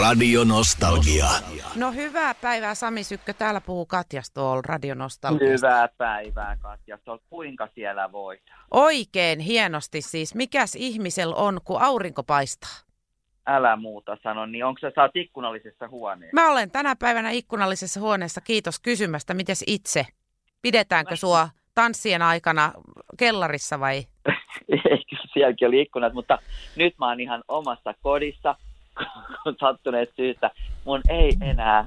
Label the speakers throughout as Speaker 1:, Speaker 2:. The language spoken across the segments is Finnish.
Speaker 1: Radio Nostalgia.
Speaker 2: No hyvää päivää Sami Sykkö. Täällä puhuu Katja Stoll Radio Nostalgia.
Speaker 3: Hyvää päivää, Katja. Stoll. Kuinka siellä voit?
Speaker 2: Oikein hienosti siis. Mikäs ihmisellä on, kun aurinko paistaa?
Speaker 3: Älä muuta sano, niin onko sä, oot ikkunallisessa huoneessa?
Speaker 2: Mä olen tänä päivänä ikkunallisessa huoneessa. Kiitos kysymästä. Mites itse? Pidetäänkö sua tanssien aikana kellarissa vai?
Speaker 3: Sielläkin oli ikkunat, mutta nyt mä oon ihan omassa kodissa, sattuneet syystä. Mun ei enää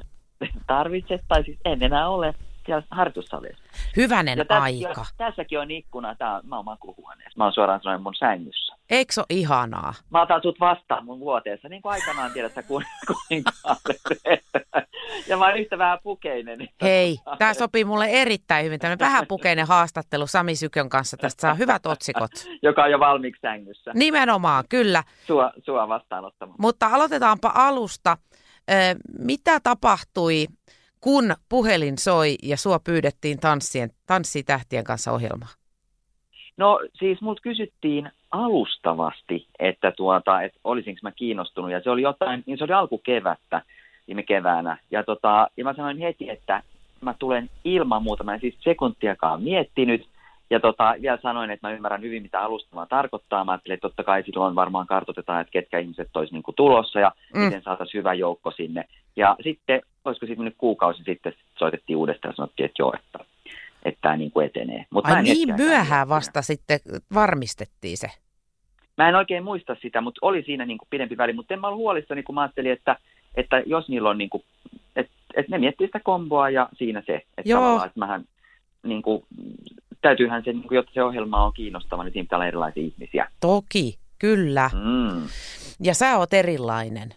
Speaker 3: tarvitse, tai siis en enää ole siellä harjoitussalissa.
Speaker 2: Hyvänen
Speaker 3: Ja
Speaker 2: aika.
Speaker 3: On, tässäkin on ikkuna, tää mä oon makuuhuoneessa. Mä oon suoraan sanoen mun sängyssä.
Speaker 2: Eikö se ole ihanaa?
Speaker 3: Mä otan sut vastaan mun vuoteessa, niin kuin aikanaan tiedät sä kuin, kuinka Ja mä oon yhtä vähän pukeinen.
Speaker 2: Hei, tämä sopii mulle erittäin hyvin. Tämmöinen vähäpukeinen haastattelu Sami Sykön kanssa. Tästä saa hyvät otsikot.
Speaker 3: joka on jo valmiiksi sängyssä.
Speaker 2: Nimenomaan, kyllä.
Speaker 3: Sua, sua vastaanottamaan.
Speaker 2: Mutta aloitetaanpa alusta. Mitä tapahtui, kun puhelin soi ja sua pyydettiin tanssien, tanssitähtien kanssa ohjelmaan?
Speaker 3: No siis mut kysyttiin alustavasti, että, tuota, että olisinko mä kiinnostunut. Ja se oli jotain, niin se oli alkukevättä viime keväänä. Ja, tota, ja mä sanoin heti, että mä tulen ilman muuta. Mä en siis sekuntiakaan miettinyt. Ja tota, vielä sanoin, että mä ymmärrän hyvin, mitä alustavaa tarkoittaa. Mä ajattelin, että totta kai silloin varmaan kartoitetaan, että ketkä ihmiset olisi niin tulossa ja
Speaker 2: Mm.
Speaker 3: miten saataisiin hyvä joukko sinne. Ja sitten, olisiko sitten nyt kuukausi sitten soitettiin uudestaan ja sanottiin, että joo, että, että tämä niin kuin etenee. Mut
Speaker 2: Ai niin myöhään vasta sitten varmistettiin se.
Speaker 3: Mä en oikein muista sitä, mutta oli siinä niin kuin pidempi väli. Mutta en mä ollut huolissani, kun mä ajattelin, että, että jos niillä on, niin kuin, että, että ne miettii sitä komboa ja siinä se. Että
Speaker 2: Joo.
Speaker 3: tavallaan, että mähän, niin kuin, täytyyhän se, niin kuin, jotta se ohjelma on kiinnostava, niin siinä pitää olla erilaisia ihmisiä.
Speaker 2: Toki, kyllä.
Speaker 3: Mm.
Speaker 2: Ja sä oot erilainen.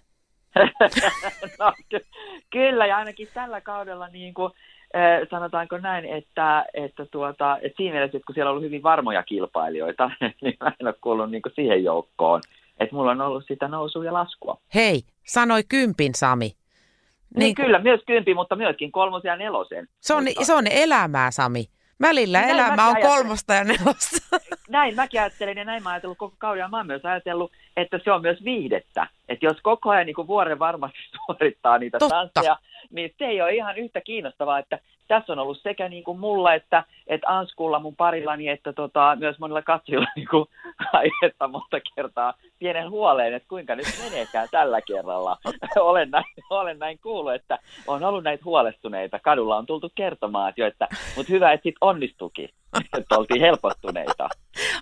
Speaker 3: no, ky- kyllä, ja ainakin tällä kaudella niin kuin, eh, sanotaanko näin, että, että, tuota, että siinä mielessä, että kun siellä on ollut hyvin varmoja kilpailijoita, niin mä en ole kuullut niin kuin siihen joukkoon. Että mulla on ollut sitä nousua ja laskua.
Speaker 2: Hei, sanoi kympin Sami.
Speaker 3: Niin,
Speaker 2: Niin
Speaker 3: kyllä, myös kympi, mutta myöskin kolmosen ja nelosen.
Speaker 2: Se on, se on elämää, Sami. Välillä
Speaker 3: Näin
Speaker 2: elämä on kolmosta ja nelosta.
Speaker 3: Näin mäkin ajattelin ja näin mä ajatellut koko kauden. Ja mä oon myös ajatellut, että se on myös viihdettä. Että jos koko ajan niin kuin vuoren varmasti suorittaa niitä
Speaker 2: Totta.
Speaker 3: tansseja, niin se ei ole ihan yhtä kiinnostavaa, että tässä on ollut sekä niin kuin mulla että, että Anskulla mun parillani, että tota, myös monilla katsojilla niin kuin aihetta monta kertaa pienen huoleen, että kuinka nyt meneekään tällä kerralla. olen, näin, olen näin kuullut, että on ollut näitä huolestuneita. Kadulla on tultu kertomaan, että, jo, että mutta hyvä, että sit onnistukin, että oltiin helpottuneita.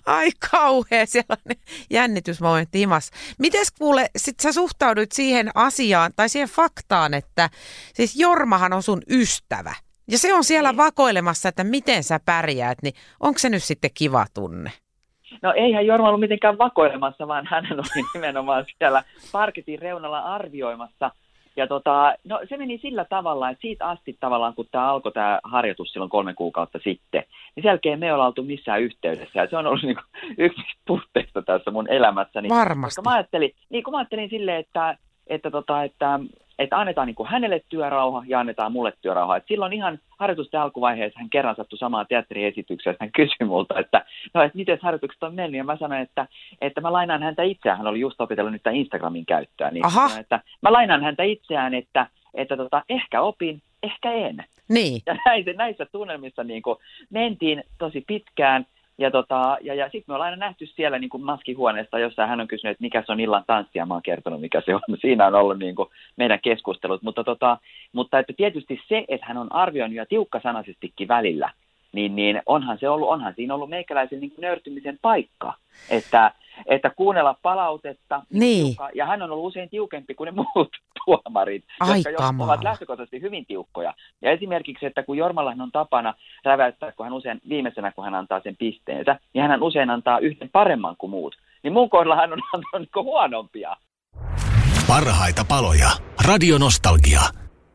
Speaker 2: Ai kauhea, ne jännitysmomentti himas. Mites kuule, sit sä suhtauduit siihen asiaan tai siihen faktaan, että siis Jormahan on sun ystävä. Ja se on siellä
Speaker 3: Niin.
Speaker 2: vakoilemassa, että miten sä pärjäät, niin onko se nyt sitten kiva tunne?
Speaker 3: No eihän Jorma ollut mitenkään vakoilemassa, vaan hän oli nimenomaan siellä parketin reunalla arvioimassa. Ja tota, no se meni sillä tavalla, että siitä asti tavallaan, kun tämä alkoi tämä harjoitus silloin kolme kuukautta sitten, niin sen jälkeen me ei olla oltu missään yhteydessä. Ja se on ollut niin yksi puutteista tässä mun elämässäni.
Speaker 2: Varmasti.
Speaker 3: Koska mä ajattelin, niin kuin mä ajattelin silleen, että, että, tota, että, että annetaan niin kuin hänelle työrauha ja annetaan mulle työrauha. Et silloin ihan harjoitusten alkuvaiheessa hän kerran sattui samaan teatteriesitykseen, hän kysyi multa, että no, että miten harjoitukset on mennyt, ja mä sanoin, että, että mä lainaan häntä itseään, hän oli just opitellut nyt Instagramin käyttöä, niin
Speaker 2: Aha.
Speaker 3: sanoin, että mä lainaan häntä itseään, että, että tota, ehkä opin, ehkä en.
Speaker 2: Niin,
Speaker 3: Ja näissä, näissä tunnelmissa niin kuin mentiin tosi pitkään. Ja, tota, ja, ja sitten me ollaan aina nähty siellä niin kuin maskihuoneesta, jossa hän on kysynyt, että mikä se on illan tanssi, ja mä oon kertonut, mikä se on. Siinä on ollut niin kuin meidän keskustelut. Mutta, tota, mutta että tietysti se, että hän on arvioinut ja tiukkasanaisestikin välillä, niin, niin onhan, se ollut, onhan siinä ollut meikäläisen niin kuin nöyrtymisen paikka. Että, että kuunnella palautetta.
Speaker 2: Niin.
Speaker 3: tiukka- Ja hän on ollut usein tiukempi kuin ne muut tuomarit,
Speaker 2: Ai
Speaker 3: jotka jo
Speaker 2: kamala.
Speaker 3: ovat lähtökohtaisesti hyvin tiukkoja. Ja esimerkiksi, että kun Jormallahan on tapana räväyttää, kun hän usein viimeisenä, kun hän antaa sen pisteensä, niin hän usein antaa yhden paremman kuin muut. Niin mun kohdalla hän on antanut niin huonompia.
Speaker 1: Parhaita paloja. Radio Nostalgia.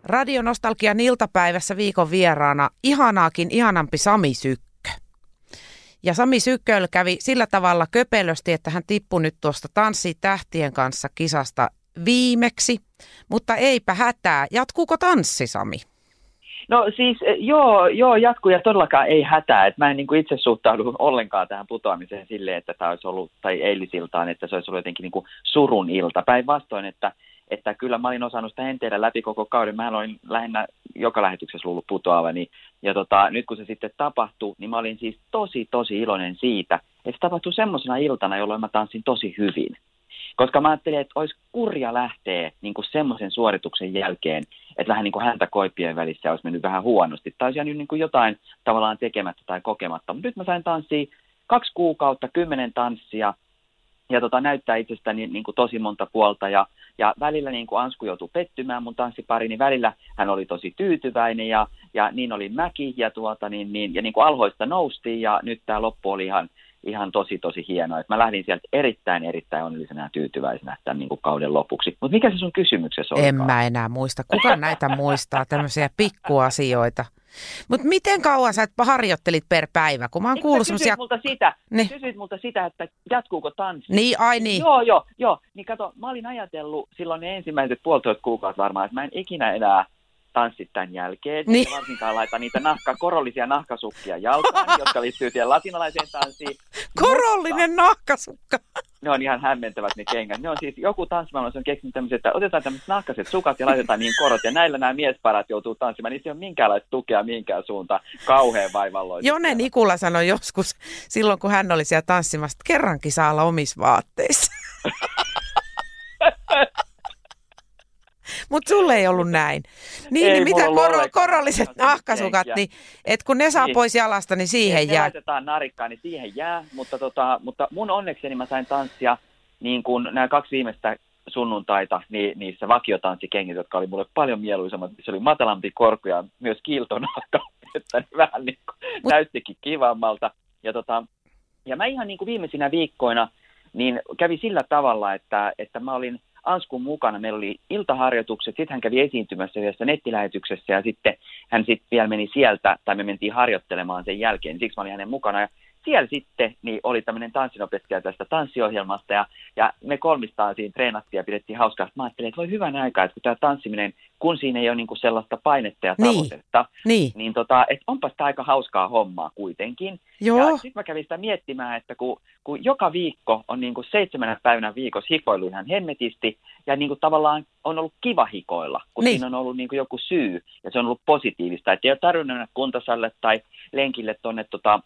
Speaker 2: Radio Nostalgian iltapäivässä viikon vieraana ihanaakin ihanampi Sami Sykkö. Ja Sami Sykköl kävi sillä tavalla köpelösti, että hän tippui nyt tuosta Tanssi tähtien kanssa kisasta viimeksi. Mutta eipä hätää. Jatkuuko tanssi, Sami?
Speaker 3: No siis eh, joo, joo jatkuu ja todellakaan ei hätää. Et mä en niin kuin itse suhtaudu ollenkaan tähän putoamiseen silleen, että tämä olisi ollut, tai eilisiltaan, että se olisi ollut jotenkin niin kuin surun ilta. Päinvastoin, että, että kyllä mä olin osannut sitä henteillä läpi koko kauden. Mä olin lähinnä joka lähetyksessä luullut putoavani. Ja tota, nyt kun se sitten tapahtui, niin mä olin siis tosi, tosi iloinen siitä, että se tapahtui semmoisena iltana, jolloin mä tanssin tosi hyvin. Koska mä ajattelin, että olisi kurja lähteä niin semmoisen suorituksen jälkeen, että vähän niin kuin häntä koipien välissä olisi mennyt vähän huonosti. Tai olisi jäänyt niin kuin jotain tavallaan tekemättä tai kokematta. Mutta nyt mä sain tanssia kaksi kuukautta, kymmenen tanssia, ja tota, näyttää itsestäni niin kuin tosi monta puolta. Ja, ja välillä niin kuin Ansku joutui pettymään mun tanssipari, niin välillä hän oli tosi tyytyväinen ja, ja niin oli mäki ja, tuota, niin, niin, ja niin kuin alhoista noustiin ja nyt tämä loppu oli ihan, ihan tosi tosi hienoa. mä lähdin sieltä erittäin erittäin onnellisena ja tyytyväisenä tämän niin kuin kauden lopuksi. Mutta mikä se sun kysymyksessä oli?
Speaker 2: En mä enää muista. Kuka näitä muistaa, tämmöisiä pikkuasioita? Mutta miten kauan sä harjoittelit per päivä? Kun mä oon kuullut
Speaker 3: semmoisia... multa sitä, niin. kysyit multa sitä, että jatkuuko tanssi.
Speaker 2: Niin, ai niin.
Speaker 3: Joo, joo, joo. Niin kato, mä olin ajatellut silloin ne ensimmäiset puolitoista kuukautta varmaan, että mä en ikinä enää tanssit tämän jälkeen. Niin. varsinkaan laita niitä nahka, korollisia nahkasukkia jalkaan, jotka liittyy siihen latinalaiseen tanssiin.
Speaker 2: Korollinen Mutta, nahkasukka.
Speaker 3: Ne on ihan hämmentävät ne kengät. Ne on siis, joku tanssimallis on keksinyt tämmöiset, että otetaan tämmöiset nahkaset sukat ja laitetaan niin korot. Ja näillä nämä miesparat joutuu tanssimaan. Niissä ei ole minkäänlaista tukea minkään suuntaan. Kauhean vaivalloista.
Speaker 2: Jone Nikula sanoi joskus, silloin kun hän oli siellä tanssimassa, että kerrankin saa olla omissa vaatteissa. Mutta sulle ei ollut näin. Niin,
Speaker 3: ei
Speaker 2: niin mitä koro, korolliset nahkasukat, niin, et kun ne saa niin. pois jalasta, niin siihen
Speaker 3: ne
Speaker 2: jää.
Speaker 3: laitetaan narikkaan, niin siihen jää. Mutta, tota, mutta mun onnekseni mä sain tanssia niin kuin nämä kaksi viimeistä sunnuntaita niin, niissä vakiotanssikengissä, jotka oli mulle paljon mieluisammat. Se oli matalampi korko ja myös kiiltonahka, että niin vähän niin kuin Mut... näyttikin kivammalta. Ja, tota, ja mä ihan niin kuin viimeisinä viikkoina niin kävi sillä tavalla, että, että mä olin Anskun mukana. Meillä oli iltaharjoitukset, sitten hän kävi esiintymässä yhdessä nettilähetyksessä ja sitten hän sitten vielä meni sieltä, tai me mentiin harjoittelemaan sen jälkeen, siksi mä olin hänen mukana. Ja siellä sitten niin oli tämmöinen tanssinopettaja tästä tanssiohjelmasta ja, ja me kolmistaan siinä treenattiin ja pidettiin hauskaa. Mä ajattelin, että voi hyvän aikaa, että kun tämä tanssiminen, kun siinä ei ole niinku sellaista painetta ja niin. tavoitetta, niin, niin. niin tota, että onpas tämä aika hauskaa hommaa kuitenkin. Joo. Ja sitten mä kävin sitä miettimään, että kun, kun joka viikko on niinku seitsemänä päivänä viikossa hikoilu ihan hemmetisti ja niinku tavallaan on ollut kiva hikoilla, kun niin. siinä on ollut niinku joku syy ja se on ollut positiivista. Että ei ole tarvinnut mennä kuntosalle tai lenkille tuonne tota,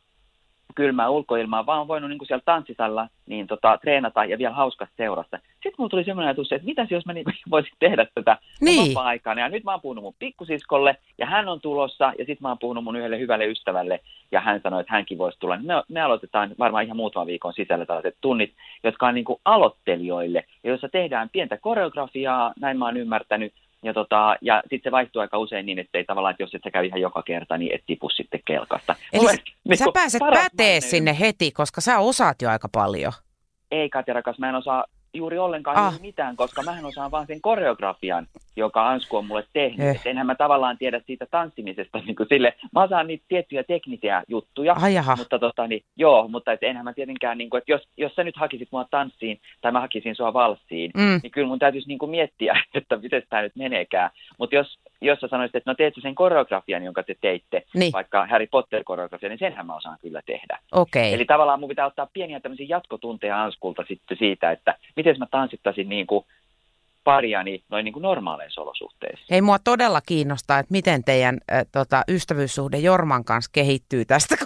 Speaker 3: kylmää ulkoilmaa, vaan on voinut niin kuin siellä tanssisalla niin tota, treenata ja vielä hauskasta seurasta. Sitten mulla tuli semmoinen ajatus, että mitäs jos mä niin voisin tehdä tätä niin. vapaa-aikana. Ja nyt mä oon puhunut mun pikkusiskolle ja hän on tulossa ja sitten mä oon puhunut mun yhdelle hyvälle ystävälle ja hän sanoi, että hänkin voisi tulla. Me, me aloitetaan varmaan ihan muutaman viikon sisällä tällaiset tunnit, jotka on niin kuin aloittelijoille ja jossa tehdään pientä koreografiaa, näin mä oon ymmärtänyt, ja, tota, ja sitten se vaihtuu aika usein niin, että ei tavallaan, että jos et sä käy ihan joka kerta, niin et tipu sitten kelkasta.
Speaker 2: Eli Mulle, niin sä pääset pätee sinne heti, koska sä osaat jo aika paljon.
Speaker 3: Ei Katja rakas, mä en osaa juuri ollenkaan ah. mitään, koska mähän osaan vaan sen koreografian, joka Ansku on mulle tehnyt. Eh. enhän mä tavallaan tiedä siitä tanssimisesta niin kuin sille. Mä osaan niitä tiettyjä teknisiä juttuja,
Speaker 2: Ai
Speaker 3: mutta tota, niin, joo, mutta et enhän mä tietenkään, niin kuin, että jos, jos sä nyt hakisit mua tanssiin tai mä hakisin sua valssiin, mm. niin kyllä mun täytyisi niin kuin miettiä, että miten tämä nyt meneekään. Mutta jos, jos sä sanoisit, että no teet sen koreografian, jonka te teitte, niin. vaikka Harry Potter-koreografia, niin senhän mä osaan kyllä tehdä.
Speaker 2: Okay.
Speaker 3: Eli tavallaan mun pitää ottaa pieniä tämmöisiä jatkotunteja Anskulta sitten siitä, että miten mä tanssittaisin niin kuin pariani noin niin kuin normaaleissa olosuhteissa.
Speaker 2: Hei, mua todella kiinnostaa, että miten teidän äh, tota, ystävyyssuhde Jorman kanssa kehittyy tästä,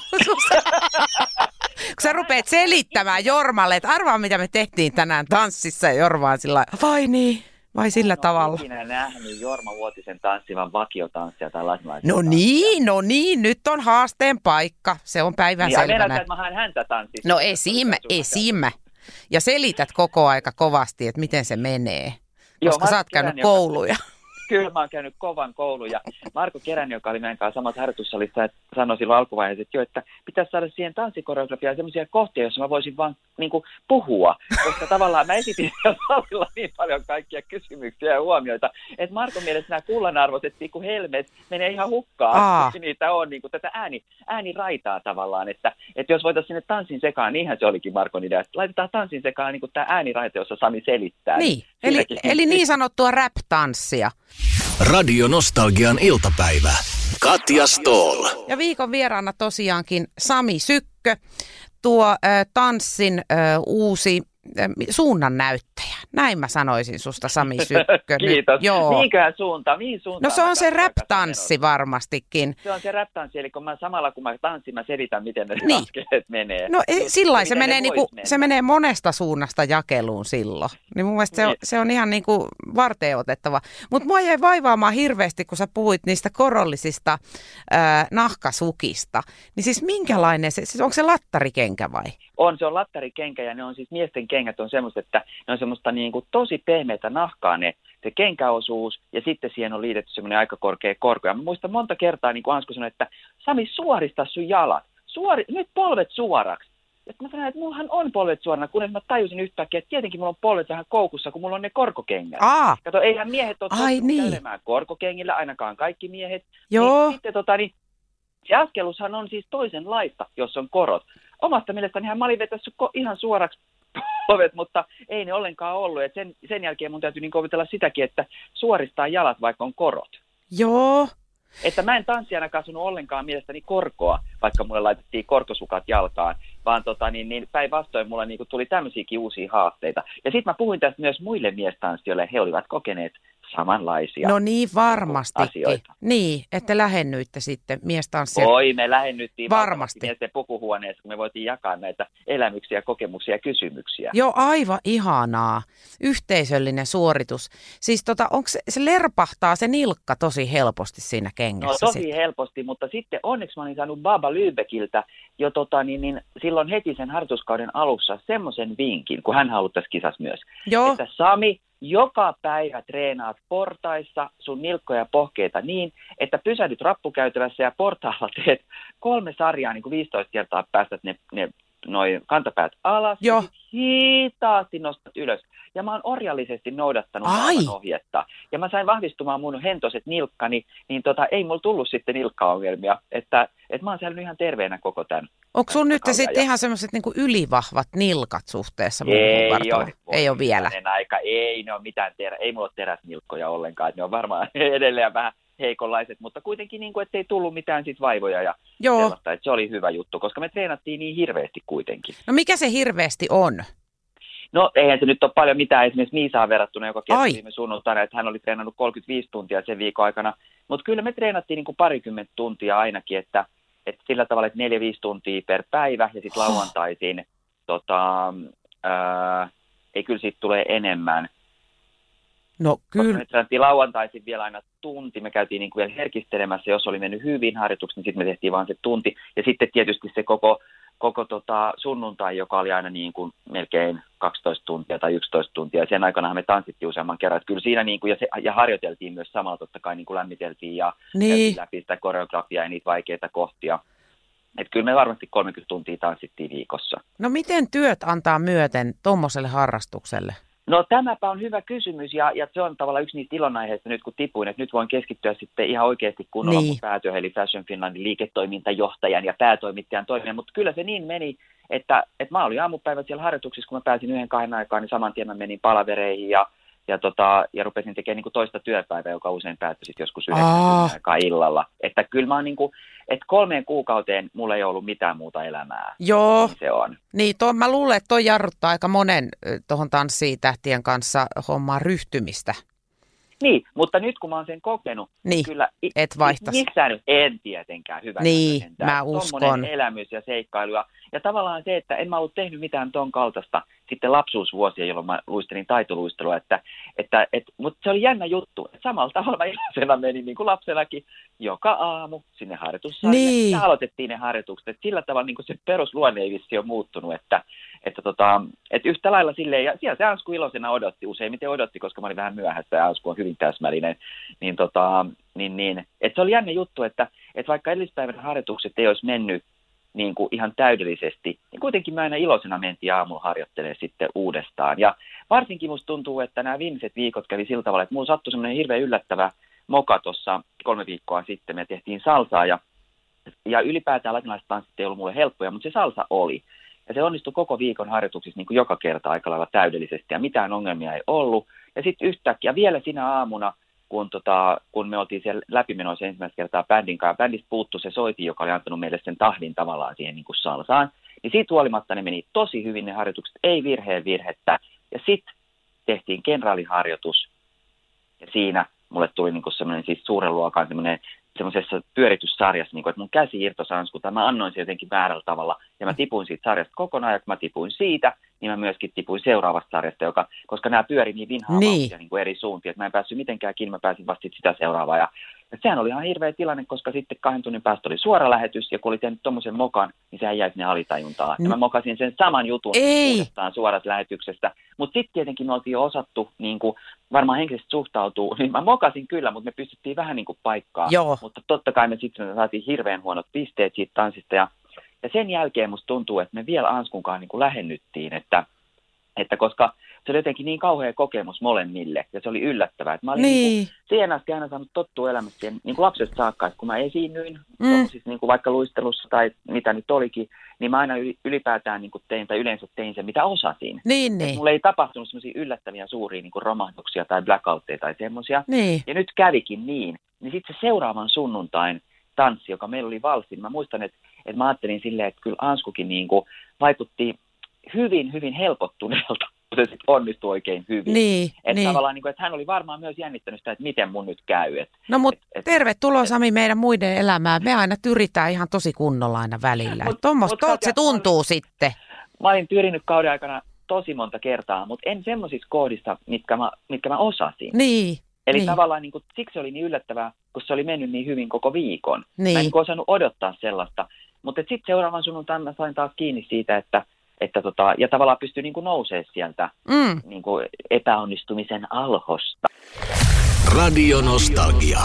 Speaker 2: kun sä rupeat selittämään Jormalle, että arvaa mitä me tehtiin tänään tanssissa ja Jorma on sillä vai niin, vai sillä
Speaker 3: en
Speaker 2: tavalla.
Speaker 3: Mä nähnyt Jorma Vuotisen tanssivan vakiotanssia tai latinalaisen
Speaker 2: No niin, no niin, nyt on haasteen paikka. Se on päivän niin, selvänä.
Speaker 3: että mä häntä tanssissa.
Speaker 2: No esim, esim. Ja selität koko aika kovasti, että miten se menee. Joo, koska sä oot käynyt kouluja. Joka
Speaker 3: kyllä mä oon käynyt kovan koulun ja Marko Kerän, joka oli meidän kanssa samassa harjoitussalissa, sanoi silloin alkuvaiheessa, että jo, että pitäisi saada siihen tanssikoreografiaan sellaisia kohtia, joissa mä voisin vaan niin kuin, puhua, koska tavallaan mä esitin salilla niin paljon kaikkia kysymyksiä ja huomioita, että Marko mielestä nämä kullanarvoiset pikku helmet menee ihan hukkaan, Aa. niitä on niin kuin, tätä ääni, ääniraitaa tavallaan, että, että jos voitaisiin sinne tanssin sekaan, niinhän se olikin Markon idea, että laitetaan tanssin sekaan niin kuin tämä ääniraita, jossa Sami selittää.
Speaker 2: Niin, eli, eli niin sanottua rap-tanssia.
Speaker 1: Radio Nostalgian iltapäivä. Katja Stoll.
Speaker 2: Ja viikon vieraana tosiaankin Sami Sykkö, tuo äh, tanssin äh, uusi suunnan näyttäjä. Näin mä sanoisin susta Sami Sykkö.
Speaker 3: Kiitos.
Speaker 2: Joo.
Speaker 3: Mihinköhän suuntaan? Mihin suuntaan?
Speaker 2: No se on se rap-tanssi varmastikin.
Speaker 3: Se on se rap-tanssi, eli kun mä samalla kun mä tanssin, mä selitän, miten ne
Speaker 2: Niin.
Speaker 3: askeleet menee.
Speaker 2: No ei, sillä lailla se menee, niinku,
Speaker 3: mennä.
Speaker 2: se menee monesta suunnasta jakeluun silloin. Niin mun mielestä se on,
Speaker 3: Niin.
Speaker 2: se on ihan niinku varteen otettava. Mutta mua jäi vaivaamaan hirveästi, kun sä puhuit niistä korollisista ää, nahkasukista. Niin siis minkälainen se, siis onko se lattarikenkä vai?
Speaker 3: On, se on lattarikenkä ja ne on siis miesten kengät on semmoista, että ne on semmoista niin kuin tosi pehmeitä nahkaa ne, se kenkäosuus ja sitten siihen on liitetty semmoinen aika korkea korko. Ja mä muistan monta kertaa, niin kuin Ansku sanoi, että Sami suorista sun jalat, Suori, nyt polvet suoraksi. Ja mä sanoin, että mullahan on polvet suorana, kunnes mä tajusin yhtäkkiä, että tietenkin mulla on polvet vähän koukussa, kun mulla on ne korkokengät.
Speaker 2: Aa,
Speaker 3: Kato, eihän miehet ole
Speaker 2: Ai niin.
Speaker 3: korkokengillä, ainakaan kaikki miehet.
Speaker 2: joo.
Speaker 3: Niin, sitten tota, niin, se askelushan on siis toisenlaista, jos on korot. Omasta mielestäni mä olin vetässyt ihan suoraksi polvet, mutta ei ne ollenkaan ollut. Et sen, sen jälkeen mun täytyy niin opetella sitäkin, että suoristaa jalat, vaikka on korot.
Speaker 2: Joo.
Speaker 3: Että mä en tanssijana kasvanut ollenkaan mielestäni korkoa, vaikka mulle laitettiin korkosukat jalkaan, vaan tota, niin, niin päinvastoin mulla niin tuli tämmöisiäkin uusia haasteita. Ja sitten mä puhuin tästä myös muille miestanssijoille, he olivat kokeneet samanlaisia.
Speaker 2: No niin, varmastikin.
Speaker 3: asioita.
Speaker 2: Niin, että lähennyitte sitten miestanssia.
Speaker 3: Oi, me lähennyttiin
Speaker 2: Varmasti.
Speaker 3: miesten pukuhuoneessa, kun me voitiin jakaa näitä elämyksiä, kokemuksia ja kysymyksiä.
Speaker 2: Joo, aivan ihanaa. Yhteisöllinen suoritus. Siis tota, onko se, se lerpahtaa se nilkka tosi helposti siinä
Speaker 3: No
Speaker 2: kengässä
Speaker 3: tosi
Speaker 2: sit?
Speaker 3: helposti, mutta sitten onneksi mä olin saanut Baba Lübeckiltä jo tota, niin, niin, silloin heti sen harjoituskauden alussa semmoisen vinkin, kun hän halusi tässä kisassa myös.
Speaker 2: Joo,
Speaker 3: Että Sami, joka päivä treenaat portaissa sun nilkkoja ja pohkeita niin, että pysähdyt rappukäytävässä ja portaalla teet kolme sarjaa, niin kuin 15 kertaa päästät ne, ne noin kantapäät alas
Speaker 2: Joo.
Speaker 3: ja hitaasti nostat ylös. Ja mä oon orjallisesti noudattanut
Speaker 2: Ai.
Speaker 3: ohjetta. Ja mä sain vahvistumaan mun hentoset nilkkani, niin tota, ei mulla tullut sitten nilkkaongelmia. Että, että mä oon säilynyt ihan terveenä koko tämän.
Speaker 2: onko sun nyt sitten ihan semmoiset niinku ylivahvat nilkat suhteessa
Speaker 3: Ei ole.
Speaker 2: Ei ole vielä.
Speaker 3: Aika. Ei ne ole mitään terä, ei mulla ole teräsnilkkoja ollenkaan. Ne on varmaan edelleen vähän heikonlaiset, mutta kuitenkin niin kuin, ettei tullut mitään sit vaivoja ja
Speaker 2: Joo,
Speaker 3: sellaista. Että se oli hyvä juttu, koska me treenattiin niin hirveästi kuitenkin.
Speaker 2: no mikä se hirveästi on?
Speaker 3: No eihän se nyt ole paljon mitään esimerkiksi Miisaan verrattuna, joka
Speaker 2: Ai.
Speaker 3: kertoi viime sunnuntaina, että hän oli treenannut 35 tuntia sen viikon aikana. Mutta kyllä me treenattiin niin kuin parikymmentä tuntia ainakin, että, että sillä tavalla, että 4-5 tuntia per päivä ja sitten lauantaisin, tota, ää, ei kyllä siitä tulee enemmän.
Speaker 2: No
Speaker 3: Koska
Speaker 2: kyllä.
Speaker 3: me treenattiin lauantaisin vielä aina tunti, me käytiin niin kuin vielä herkistelemässä, jos oli mennyt hyvin harjoitukset, niin sitten me tehtiin vaan se tunti. Ja sitten tietysti se koko, koko tota sunnuntai, joka oli aina niin kuin melkein 12 tuntia tai 11 tuntia. Ja sen aikana me tanssittiin useamman kerran. Että kyllä siinä niin kuin, ja, se, ja harjoiteltiin myös samalla totta kai niin kuin lämmiteltiin ja
Speaker 2: Niin.
Speaker 3: läpi sitä koreografiaa ja niitä vaikeita kohtia. Että kyllä me varmasti 30 tuntia tanssittiin viikossa.
Speaker 2: No miten työt antaa myöten tuommoiselle harrastukselle?
Speaker 3: No tämäpä on hyvä kysymys ja, ja se on tavallaan yksi niistä ilonaiheista nyt kun tipuin, että nyt voin keskittyä sitten ihan oikeasti kunnolla
Speaker 2: Niin.
Speaker 3: mun päätyöhön, eli Fashion Finlandin liiketoimintajohtajan ja päätoimittajan toimijan, mutta kyllä se niin meni, että, että mä olin aamupäivät siellä harjoituksissa, kun mä pääsin yhden kahden aikaan, niin saman tien mä menin palavereihin ja, ja, tota, ja rupesin tekemään niin kuin toista työpäivää, joka usein päättyi sitten joskus. 9 aikaa illalla. Että kyllä mä oon niin kuin, että kolmeen kuukauteen mulla ei ollut mitään muuta elämää.
Speaker 2: Joo,
Speaker 3: Se on.
Speaker 2: niin to, mä luulen, että toi jarruttaa aika monen tuohon tanssiin tähtien kanssa hommaan ryhtymistä.
Speaker 3: Niin, mutta nyt kun mä oon sen kokenut,
Speaker 2: Niin,
Speaker 3: kyllä i-
Speaker 2: et vaihtaisi.
Speaker 3: Missään en tietenkään hyvä.
Speaker 2: Niin, mä
Speaker 3: Tommonen
Speaker 2: uskon.
Speaker 3: elämys ja seikkailu. Ja, ja tavallaan se, että en mä ollut tehnyt mitään ton kaltaista sitten lapsuusvuosia, jolloin mä luistelin taitoluistelua. Että, että, et, mutta se oli jännä juttu. Että samalla tavalla mä iloisena menin niin kuin lapsenakin joka aamu sinne harjoitussalille.
Speaker 2: Niin.
Speaker 3: Ja aloitettiin ne harjoitukset. Et sillä tavalla niin kuin se perusluonne ei vissi ole muuttunut. Että, että, tota, että yhtä lailla silleen, ja siellä se Ansku iloisena odotti, useimmiten odotti, koska mä olin vähän myöhässä ja Ansku on hyvin täsmällinen, niin, tota, niin, niin että se oli jännä juttu, että, että vaikka edellispäivän harjoitukset ei olisi mennyt niin kuin ihan täydellisesti, niin kuitenkin mä aina iloisena mentiin aamulla harjoittelemaan sitten uudestaan. Ja varsinkin musta tuntuu, että nämä viimeiset viikot kävi sillä tavalla, että mulla sattui semmoinen hirveän yllättävä moka tuossa kolme viikkoa sitten. Me tehtiin salsaa ja, ja ylipäätään latinalaiset tanssit ei ollut mulle helppoja, mutta se salsa oli. Ja se onnistui koko viikon harjoituksissa niin kuin joka kerta aika lailla täydellisesti ja mitään ongelmia ei ollut. Ja sitten yhtäkkiä vielä sinä aamuna, kun, tota, kun me oltiin siellä läpimenoissa ensimmäistä kertaa bändin kanssa, bändistä puuttu se soiti, joka oli antanut meille sen tahdin tavallaan siihen niin kuin salsaan, Niin siitä huolimatta ne meni tosi hyvin ne harjoitukset, ei virheen virhettä. Ja sitten tehtiin kenraaliharjoitus, ja siinä mulle tuli niinku semmoinen siis suuren luokan semmoinen semmoisessa pyörityssarjassa, niin kuin, että mun käsi irtosi anskulta, mä annoin sen jotenkin väärällä tavalla, ja mä tipuin siitä sarjasta kokonaan, ja kun mä tipuin siitä, niin mä myöskin tipuin seuraavasta sarjasta, joka, koska nämä pyöri niin vinhaa
Speaker 2: Niin.
Speaker 3: niin kuin eri suuntiin, että mä en päässyt mitenkään kiinni, mä pääsin vasta sit sitä seuraavaa, ja, ja sehän oli ihan hirveä tilanne, koska sitten kahden tunnin päästä oli suora lähetys, ja kun oli tehnyt tommosen mokan, niin sehän jäi sinne alitajuntaan, ja mä mokasin sen saman jutun
Speaker 2: Ei.
Speaker 3: uudestaan suorasta lähetyksestä, mutta sitten tietenkin me oltiin jo osattu niin kuin, varmaan henkisesti suhtautuu, niin mä mokasin kyllä, mutta me pystyttiin vähän niin kuin paikkaa.
Speaker 2: Joo.
Speaker 3: Mutta totta kai me sitten saatiin hirveän huonot pisteet siitä tanssista ja, ja sen jälkeen musta tuntuu, että me vielä Anskunkaan niin kuin lähennyttiin, että, että koska se oli jotenkin niin kauhea kokemus molemmille ja se oli yllättävää. Että mä olin niin.
Speaker 2: Niin.
Speaker 3: kuin, siihen asti aina saanut tottua elämässä siihen, niin kuin lapsesta saakka, että kun mä esiinnyin,
Speaker 2: Mm.
Speaker 3: siis niin kuin vaikka luistelussa tai mitä nyt olikin, niin mä aina yli- ylipäätään niin kuin tein tai yleensä tein sen, mitä osasin.
Speaker 2: Niin,
Speaker 3: Et
Speaker 2: niin.
Speaker 3: Mulla ei tapahtunut semmoisia yllättäviä suuria niin kuin romahduksia tai blackoutteja tai semmoisia.
Speaker 2: Niin.
Speaker 3: Ja nyt kävikin niin. Niin sitten se seuraavan sunnuntain tanssi, joka meillä oli valssi, niin mä muistan, että, että mä ajattelin silleen, että kyllä Anskukin niin kuin vaikutti hyvin, hyvin helpottuneelta, kun se sitten onnistui oikein hyvin.
Speaker 2: Niin,
Speaker 3: Että
Speaker 2: niin.
Speaker 3: tavallaan, niin kuin, että hän oli varmaan myös jännittänyt sitä, että miten mun nyt käy. Et,
Speaker 2: No mutta
Speaker 3: et- et-
Speaker 2: tervetuloa Sami meidän muiden elämään. Me aina tyritään ihan tosi kunnolla aina välillä.
Speaker 3: Mut-
Speaker 2: Tuommoista
Speaker 3: mut
Speaker 2: se tuntuu sitten.
Speaker 3: mä olin tyrinyt kauden aikana tosi monta kertaa, mutta en semmoisissa kohdissa, mitkä mä, mitkä mä osasin.
Speaker 2: Niin.
Speaker 3: Eli
Speaker 2: niin.
Speaker 3: tavallaan niin kuin, siksi oli niin yllättävää, kun se oli mennyt niin hyvin koko viikon. Mä en
Speaker 2: Niin.
Speaker 3: niin kuin osannut odottaa sellaista. Mutta sitten seuraavan sunnuntain mä sain taas kiinni siitä, että, että tota, ja tavallaan pystyi niin kuin nousee sieltä
Speaker 2: Mm.
Speaker 3: niin kuin epäonnistumisen alhosta.
Speaker 1: Radio Nostalgia.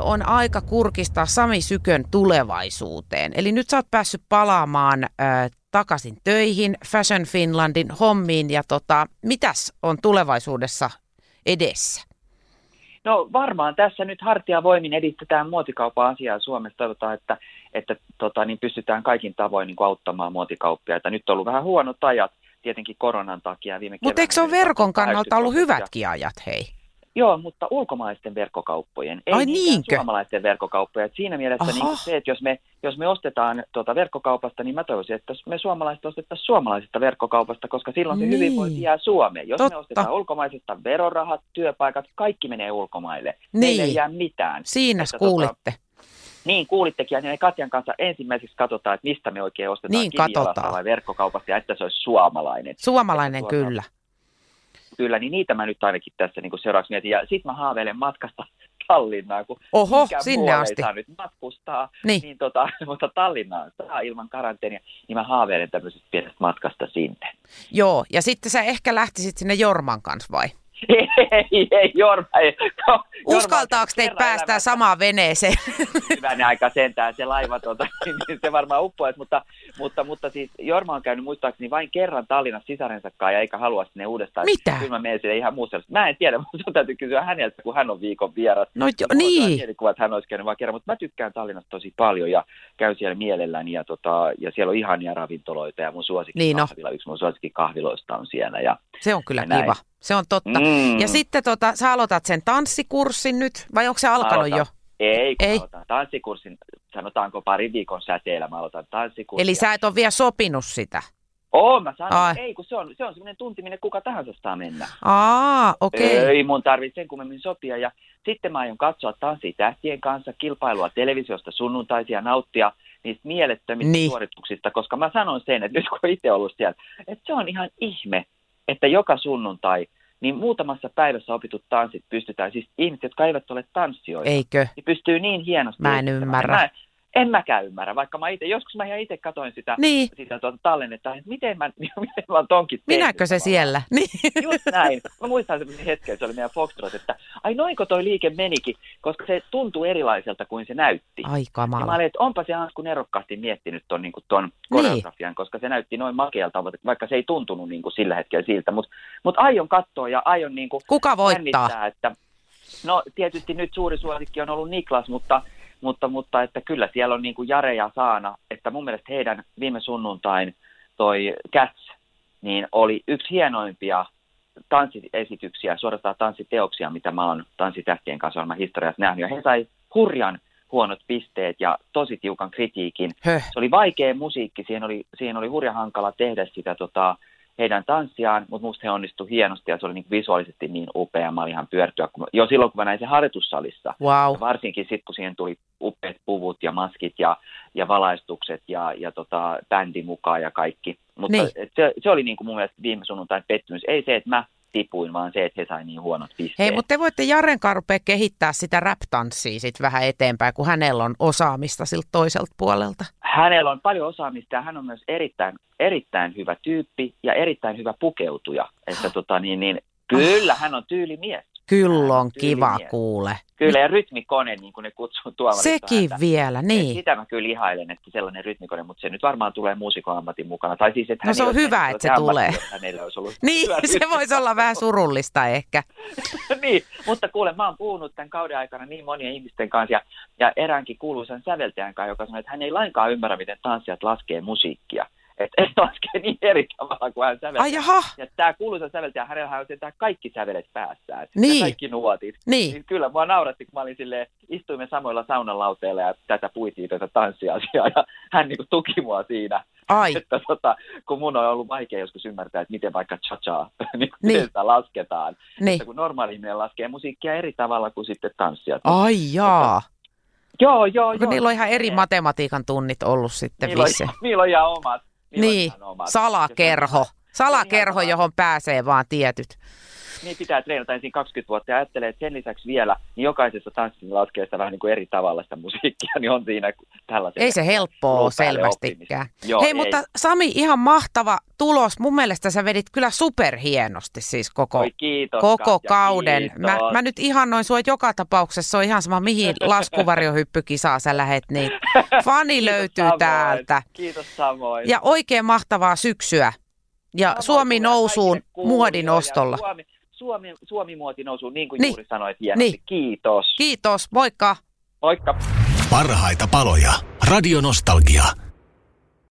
Speaker 2: On aika kurkistaa Sami Sykön tulevaisuuteen. Eli nyt sä oot päässyt palaamaan äh, takaisin töihin, Fashion Finlandin hommiin ja tota, mitäs on tulevaisuudessa edessä?
Speaker 3: No varmaan tässä nyt hartiavoimin edistetään muotikaupan asiaa Suomessa. Toivotaan, että, että tota, niin pystytään kaikin tavoin niin auttamaan muotikauppiaita. Nyt on ollut vähän huonot ajat tietenkin koronan takia.
Speaker 2: Mutta eikö se ole verkon kannalta ollut
Speaker 3: 80%.
Speaker 2: hyvätkin ajat, hei?
Speaker 3: Joo, mutta ulkomaisten verkkokauppojen, ei
Speaker 2: Ai niinkö?
Speaker 3: suomalaisten verkkokauppojen. Et Siinä mielessä
Speaker 2: Aha.
Speaker 3: niin se, että jos me, jos me ostetaan tuota verkkokaupasta, niin mä toivoisin, että me suomalaiset ostettaisiin suomalaisesta verkkokaupasta, koska silloin se
Speaker 2: Niin.
Speaker 3: hyvinvointi jää Suomeen. Jos
Speaker 2: Totta.
Speaker 3: me ostetaan ulkomaisesta verorahat, työpaikat, kaikki menee ulkomaille. Meille ei
Speaker 2: Niin.
Speaker 3: jää mitään.
Speaker 2: Siinä
Speaker 3: Että
Speaker 2: kuulitte.
Speaker 3: Niin, kuulittekin, ja niin me Katjan kanssa ensimmäiseksi katsotaan, että mistä me oikein ostetaan
Speaker 2: Niin,
Speaker 3: kivijalasta vai verkkokaupasta, ja että se olisi suomalainen.
Speaker 2: Suomalainen
Speaker 3: tuota,
Speaker 2: kyllä.
Speaker 3: Kyllä, niin niitä mä nyt ainakin tässä niin kuin seuraavaksi mietin. Ja sitten mä haaveilen matkasta Tallinnaan, kun
Speaker 2: Oho, sinne asti.
Speaker 3: ei saa nyt matkustaa,
Speaker 2: Niin.
Speaker 3: niin tota, mutta Tallinnaan saa ilman karanteenia, niin mä haaveilen tämmöisestä pienestä matkasta sinne.
Speaker 2: Joo, ja sitten sä ehkä lähtisit sinne Jorman kanssa vai?
Speaker 3: ei, ei, Jorma, ei. Jorma,
Speaker 2: Uskaltaako teitä päästää
Speaker 3: elämässä
Speaker 2: samaan veneeseen?
Speaker 3: Hyvän aika sentään se laiva, tota, niin se varmaan uppoaisi, mutta, mutta, mutta siis Jorma on käynyt muistaakseni vain kerran Tallinnassa sisarensa kanssa ja eikä halua sinne uudestaan.
Speaker 2: Mitä?
Speaker 3: Kyllä mä menen sinne ihan muussa. Mä en tiedä, mutta sun täytyy kysyä häneltä, kun hän on viikon vieras.
Speaker 2: No jo,
Speaker 3: Mulla
Speaker 2: niin.
Speaker 3: mielikuva, että hän olisi käynyt vain kerran, mutta mä tykkään Tallinnasta tosi paljon ja käyn siellä mielelläni ja, tota, ja siellä on ihania ravintoloita ja mun suosikki
Speaker 2: Niin on.
Speaker 3: kahvila, yksi mun suosikki kahviloista on siellä. Ja,
Speaker 2: Se on kyllä
Speaker 3: Ja
Speaker 2: kiva. Se on totta.
Speaker 3: Mm.
Speaker 2: Ja sitten tota, sä aloitat sen tanssikurssin nyt, vai onko se alkanut
Speaker 3: aloitan.
Speaker 2: jo?
Speaker 3: Ei, kun
Speaker 2: Ei.
Speaker 3: Aloitan tanssikurssin, sanotaanko pari viikon säteellä, mä aloitan tanssikurssin.
Speaker 2: Eli sä et ole vielä sopinut sitä?
Speaker 3: Oo, mä sanon,
Speaker 2: Ai.
Speaker 3: ei, kun se on, se on semmoinen tunti, minne kuka tahansa saa mennä.
Speaker 2: Aa, okei. Okay.
Speaker 3: Ei mun tarvitse sen kummemmin sopia. Ja sitten mä aion katsoa tanssia tähtien kanssa kilpailua televisiosta sunnuntaisia nauttia niistä mielettömistä
Speaker 2: Niin.
Speaker 3: suorituksista, koska mä sanon sen, että nyt kun itse ollut siellä, että se on ihan ihme, että joka sunnuntai niin muutamassa päivässä opitut tanssit pystytään, siis ihmiset, jotka eivät ole tanssijoita,
Speaker 2: Eikö?
Speaker 3: niin pystyy niin hienosti.
Speaker 2: Mä en ymmärrä.
Speaker 3: Mä, en mäkään ymmärrä, vaikka mä itse, joskus mä ihan itse katoin sitä,
Speaker 2: Niin.
Speaker 3: sitä tuota tallennetta, että miten mä, miten mä tonkin tehnyt
Speaker 2: Minäkö se siellä? Niin.
Speaker 3: Just näin. Mä muistan semmoisen hetken, se oli meidän Foxtrot, että ai noinko toi liike menikin, koska se tuntuu erilaiselta kuin se näytti.
Speaker 2: Ai
Speaker 3: Ja mä
Speaker 2: kamala.
Speaker 3: olin, että onpa se Ansku nerokkaasti miettinyt ton, niin ton koreografian, koska se näytti noin makealta, vaikka se ei tuntunut niin kuin sillä hetkellä siltä. Mutta mut aion katsoa ja aion niin kuin
Speaker 2: Kuka voittaa?
Speaker 3: että no tietysti nyt suuri suosikki on ollut Niklas, mutta, mutta, mutta että kyllä siellä on niin kuin Jare ja Saana, että mun mielestä heidän viime sunnuntain toi Cats, niin oli yksi hienoimpia tanssiesityksiä, suorastaan tanssiteoksia, mitä mä oon tanssitähtien kanssa olen historiassa nähnyt. Ja he sai hurjan huonot pisteet ja tosi tiukan kritiikin.
Speaker 2: Höh.
Speaker 3: Se oli vaikea musiikki, siihen oli, siihen oli hurja hankala tehdä sitä tota, heidän tanssiaan, mutta musta he onnistu hienosti ja se oli niin visuaalisesti niin upea. Mä olin ihan pyörtyä, kun, jo silloin kun mä näin sen harjoitussalissa.
Speaker 2: Wow.
Speaker 3: Ja varsinkin sitten, kun siihen tuli upeat puvut ja maskit ja, ja valaistukset ja, ja tota, bändi mukaan ja kaikki. Mutta
Speaker 2: Niin.
Speaker 3: se, se, oli niin kuin mun mielestä viime sunnuntain pettymys. Ei se, että mä tipuin, vaan se, että he sai niin huonot pisteet.
Speaker 2: Hei, mutta te voitte Jaren rupea kehittää sitä rap-tanssia sit vähän eteenpäin, kun hänellä on osaamista siltä toiselta puolelta.
Speaker 3: Hänellä on paljon osaamista ja hän on myös erittäin, erittäin hyvä tyyppi ja erittäin hyvä pukeutuja. Että tota, niin, niin, kyllä, hän on tyylimies.
Speaker 2: Kyllä on kiva kuule.
Speaker 3: Kyllä, ja rytmikone, niin kuin ne kutsuu tuomarista.
Speaker 2: Sekin
Speaker 3: häntä.
Speaker 2: vielä,
Speaker 3: Et
Speaker 2: niin.
Speaker 3: Sitä mä kyllä ihailen, että sellainen rytmikone, mutta se nyt varmaan tulee muusikon mukana. Tai siis, että
Speaker 2: No se on hyvä, että se tulee.
Speaker 3: Hänellä olisi ollut
Speaker 2: Niin, se voisi olla vähän surullista ehkä.
Speaker 3: niin, mutta kuule, mä oon puhunut tämän kauden aikana niin monien ihmisten kanssa ja, ja eräänkin kuuluisan säveltäjän kanssa, joka sanoi, että hän ei lainkaan ymmärrä, miten tanssijat laskee musiikkia. Että et laskee niin eri tavalla kuin hän säveltää.
Speaker 2: Ai jaha,
Speaker 3: Ja tämä kuuluisa säveltäjä, hänellä on sentään kaikki sävelet päässään.
Speaker 2: Niin.
Speaker 3: Ja kaikki nuotit.
Speaker 2: niin.
Speaker 3: Niin kyllä mua nauratti, kun mä olin silleen, istuimme samoilla saunalauteilla ja tätä puitiin tätä tanssiasiaa ja hän niin tuki mua siinä.
Speaker 2: Ai,
Speaker 3: Että tota, kun mun on ollut vaikea joskus ymmärtää, että miten vaikka cha-cha, niin,
Speaker 2: Niin.
Speaker 3: sitä lasketaan.
Speaker 2: niin.
Speaker 3: Että kun normaali ihminen laskee musiikkia eri tavalla kuin sitten tanssijat.
Speaker 2: Ai jaa.
Speaker 3: Joo, joo,
Speaker 2: Kun
Speaker 3: joo.
Speaker 2: niillä on ihan eri
Speaker 3: Niin.
Speaker 2: matematiikan tunnit ollut sitten
Speaker 3: Niillä on, niillä on ihan omat.
Speaker 2: Niin, salakerho. Salakerho, johon pääsee vaan tietyt.
Speaker 3: Niin pitää treenata ensin 20 vuotta ja ajattelee, että sen lisäksi vielä, niin jokaisessa tanssissa laskee sitä vähän niin kuin eri tavalla sitä musiikkia, niin on siinä tällaisen.
Speaker 2: Ei se helppoa ole selvästikään.
Speaker 3: Joo,
Speaker 2: Hei,
Speaker 3: ei.
Speaker 2: mutta Sami, ihan mahtava tulos. Mun mielestä sä vedit kyllä superhienosti siis koko,
Speaker 3: Oi, kiitos,
Speaker 2: koko
Speaker 3: Katja,
Speaker 2: kauden.
Speaker 3: kiitos.
Speaker 2: Mä, mä nyt ihannoin sua joka tapauksessa. Se on ihan sama, mihin laskuvarjohyppykisaa sä lähet, niin fani
Speaker 3: Kiitos
Speaker 2: löytyy
Speaker 3: samoin.
Speaker 2: täältä.
Speaker 3: Kiitos samoin.
Speaker 2: Ja oikein mahtavaa syksyä. Ja
Speaker 3: Samoin
Speaker 2: Suomi nousuun muodin ostolla.
Speaker 3: Suomi, Suomi, Suomi muoti nousuun, niin kuin
Speaker 2: Niin.
Speaker 3: juuri sanoit hienosti.
Speaker 2: Niin.
Speaker 3: Kiitos.
Speaker 2: Kiitos, moikka.
Speaker 3: Moikka.
Speaker 1: Parhaita paloja. Radio Nostalgia.